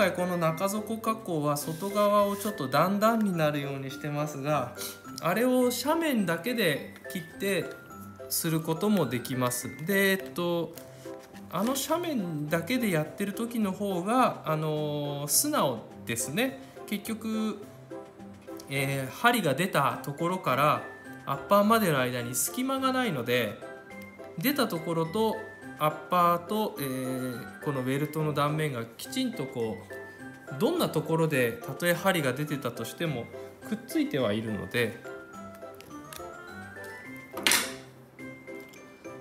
回この中底加工は外側をちょっと段々になるようにしてますがあれを斜面だけで切ってすることもできます。でえっとあの斜面だけでやってる時の方があの素直ですね。結局、えー針が出たところからアッパーまでの間に隙間がないので出たところとアッパーと、えーこのウェルトの断面がきちんとこうどんなところでたとえ針が出てたとしてもくっついてはいるので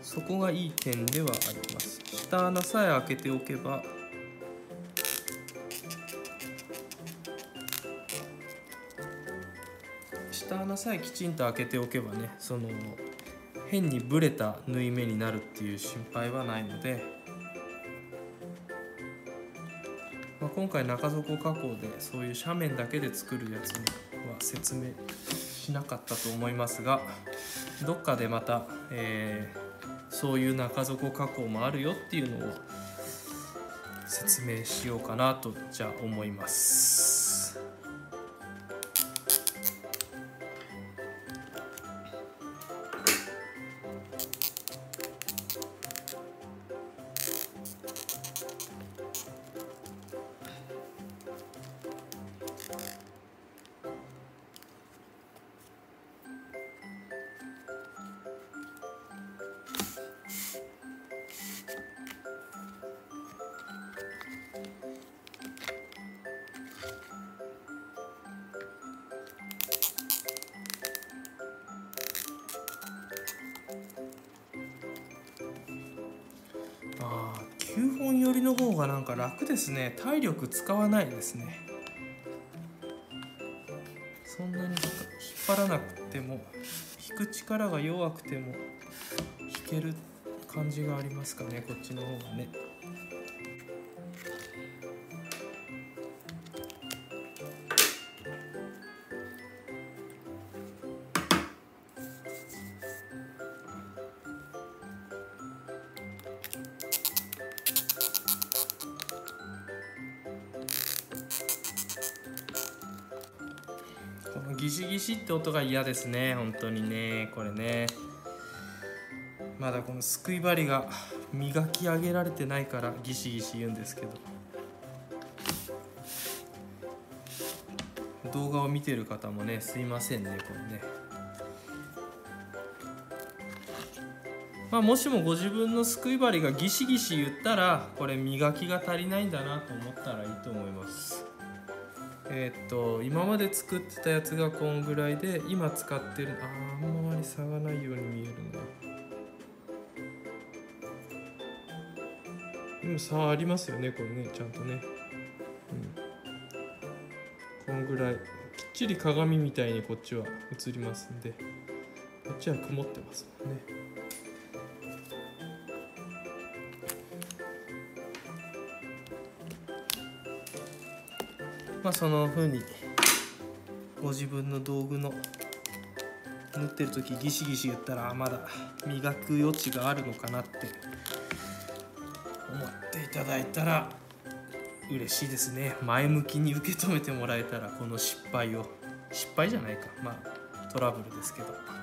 そこがいい点ではあります。下穴さえ開けておけば下穴さえきちんと開けておけばねその変にブレた縫い目になるっていう心配はないので、まあ、今回中底加工でそういう斜面だけで作るやつは説明しなかったと思いますがどっかでまた、えーそういう中底加工もあるよっていうのを説明しようかなとじゃあ思います。9本寄りの方がなんか楽ですね。体力使わないですね。そんなに引っ張らなくても引く力が弱くても引ける感じがありますかねこっちの方がね。ギシギシって音が嫌ですね。本当にね。これね。まだこのすくい針が磨き上げられてないからギシギシ言うんですけど。動画を見てる方もねすいませんね。これね。まあもしもご自分のすくい針がギシギシ言ったらこれ磨きが足りないんだなと思ったらいいと思います。えーっと今まで作ってたやつがこんぐらいで今使ってるあーあんまり差がないように見えるな。でも差ありますよねこれねちゃんとね。うん。こんぐらい。きっちり鏡みたいにこっちは映りますんで。こっちは曇ってますもんね。まあその風にご自分の道具の縫ってる時ギシギシ言ったらまだ磨く余地があるのかなって思っていただいたら嬉しいですね。前向きに受け止めてもらえたらこの失敗を失敗じゃないか。まあトラブルですけど。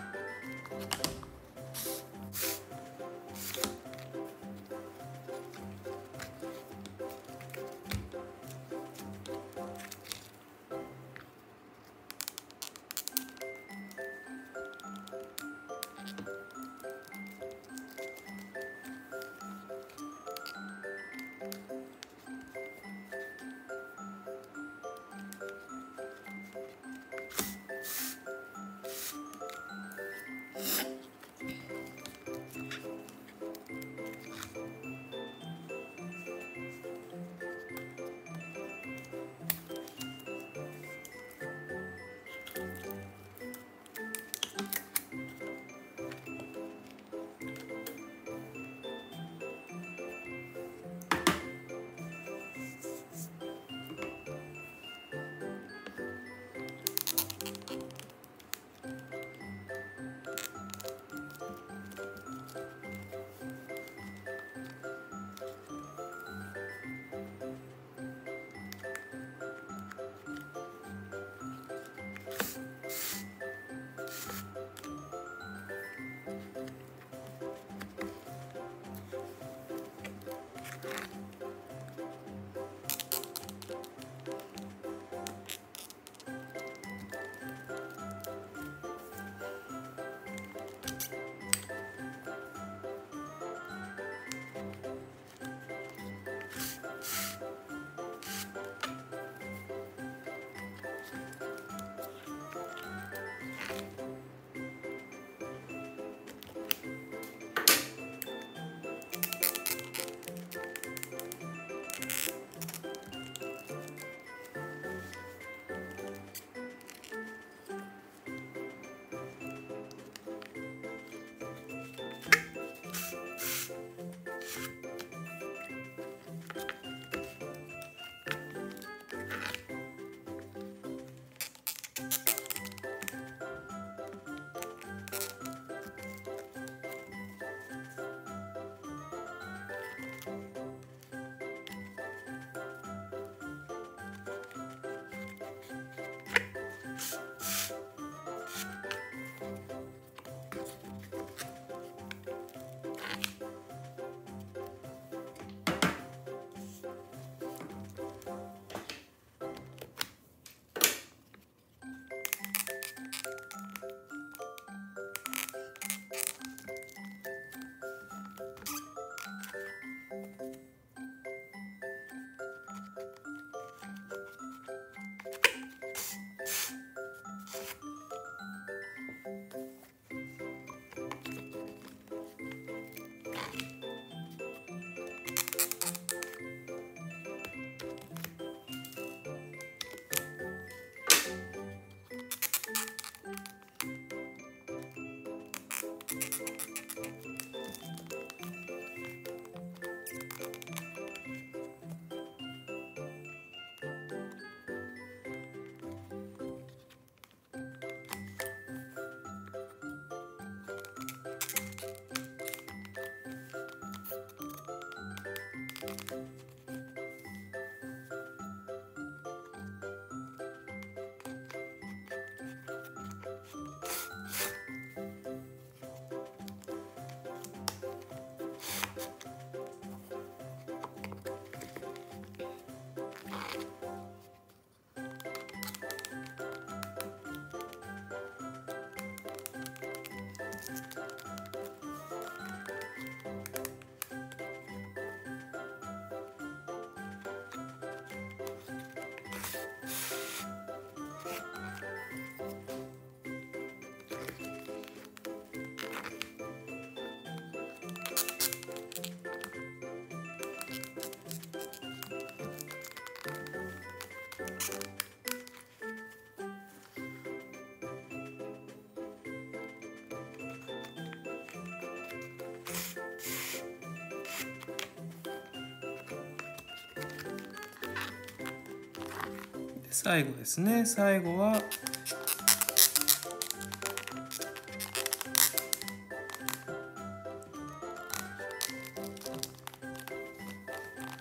最後ですね。最後は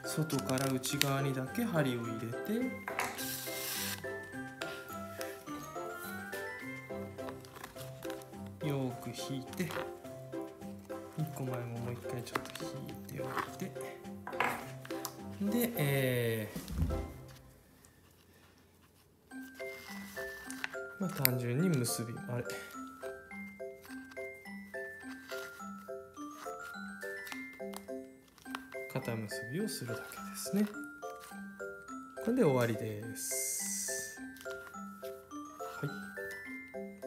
外から内側にだけ針を入れてよく引いて1個前ももう一回ちょっと引いておいて。で、えー単純に結びあれ。肩結びをするだけですね。これで終わりです。は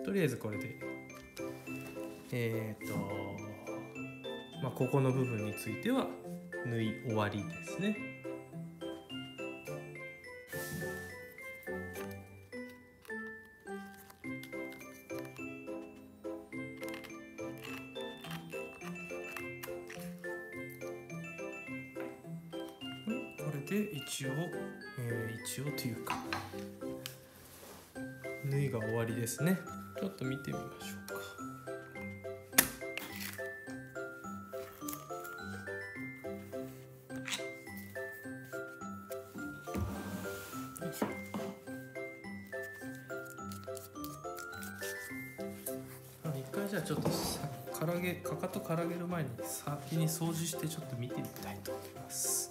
い。とりあえずこれで。えっ、ー、とまあここの部分については縫い終わりですね。で一応、えー、一応というか縫いが終わりですね。ちょっと見てみましょうか。一回じゃあちょっとさからげかかとからげる前に先に掃除してちょっと見てみたいと思います。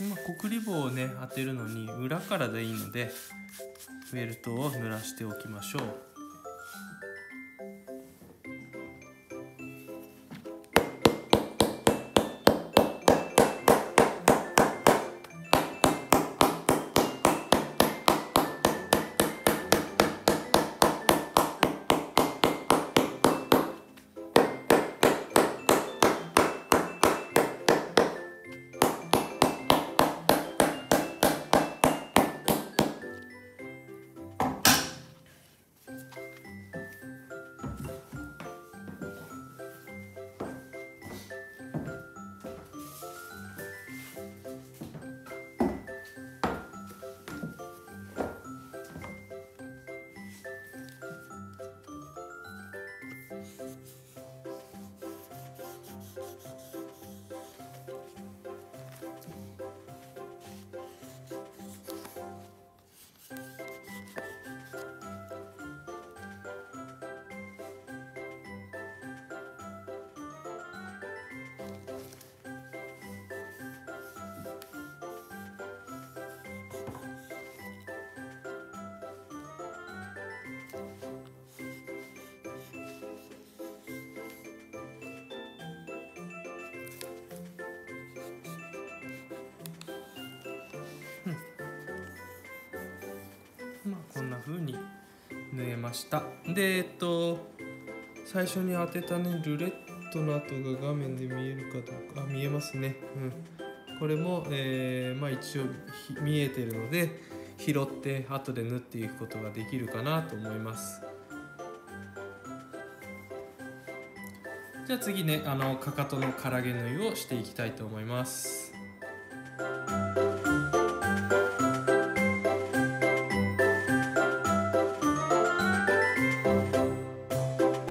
今コリ棒をね当てるのに裏からでいいのでフェルトを濡らしておきましょう。こんな風に縫えました。でえっと最初に当てたねルレットの跡が画面で見えるかどうか。あ見えますね。うん。これも、えー、まあ一応見えてるので拾って後で縫っていくことができるかなと思います。じゃあ次ねあのかかとのからげ縫いをしていきたいと思います。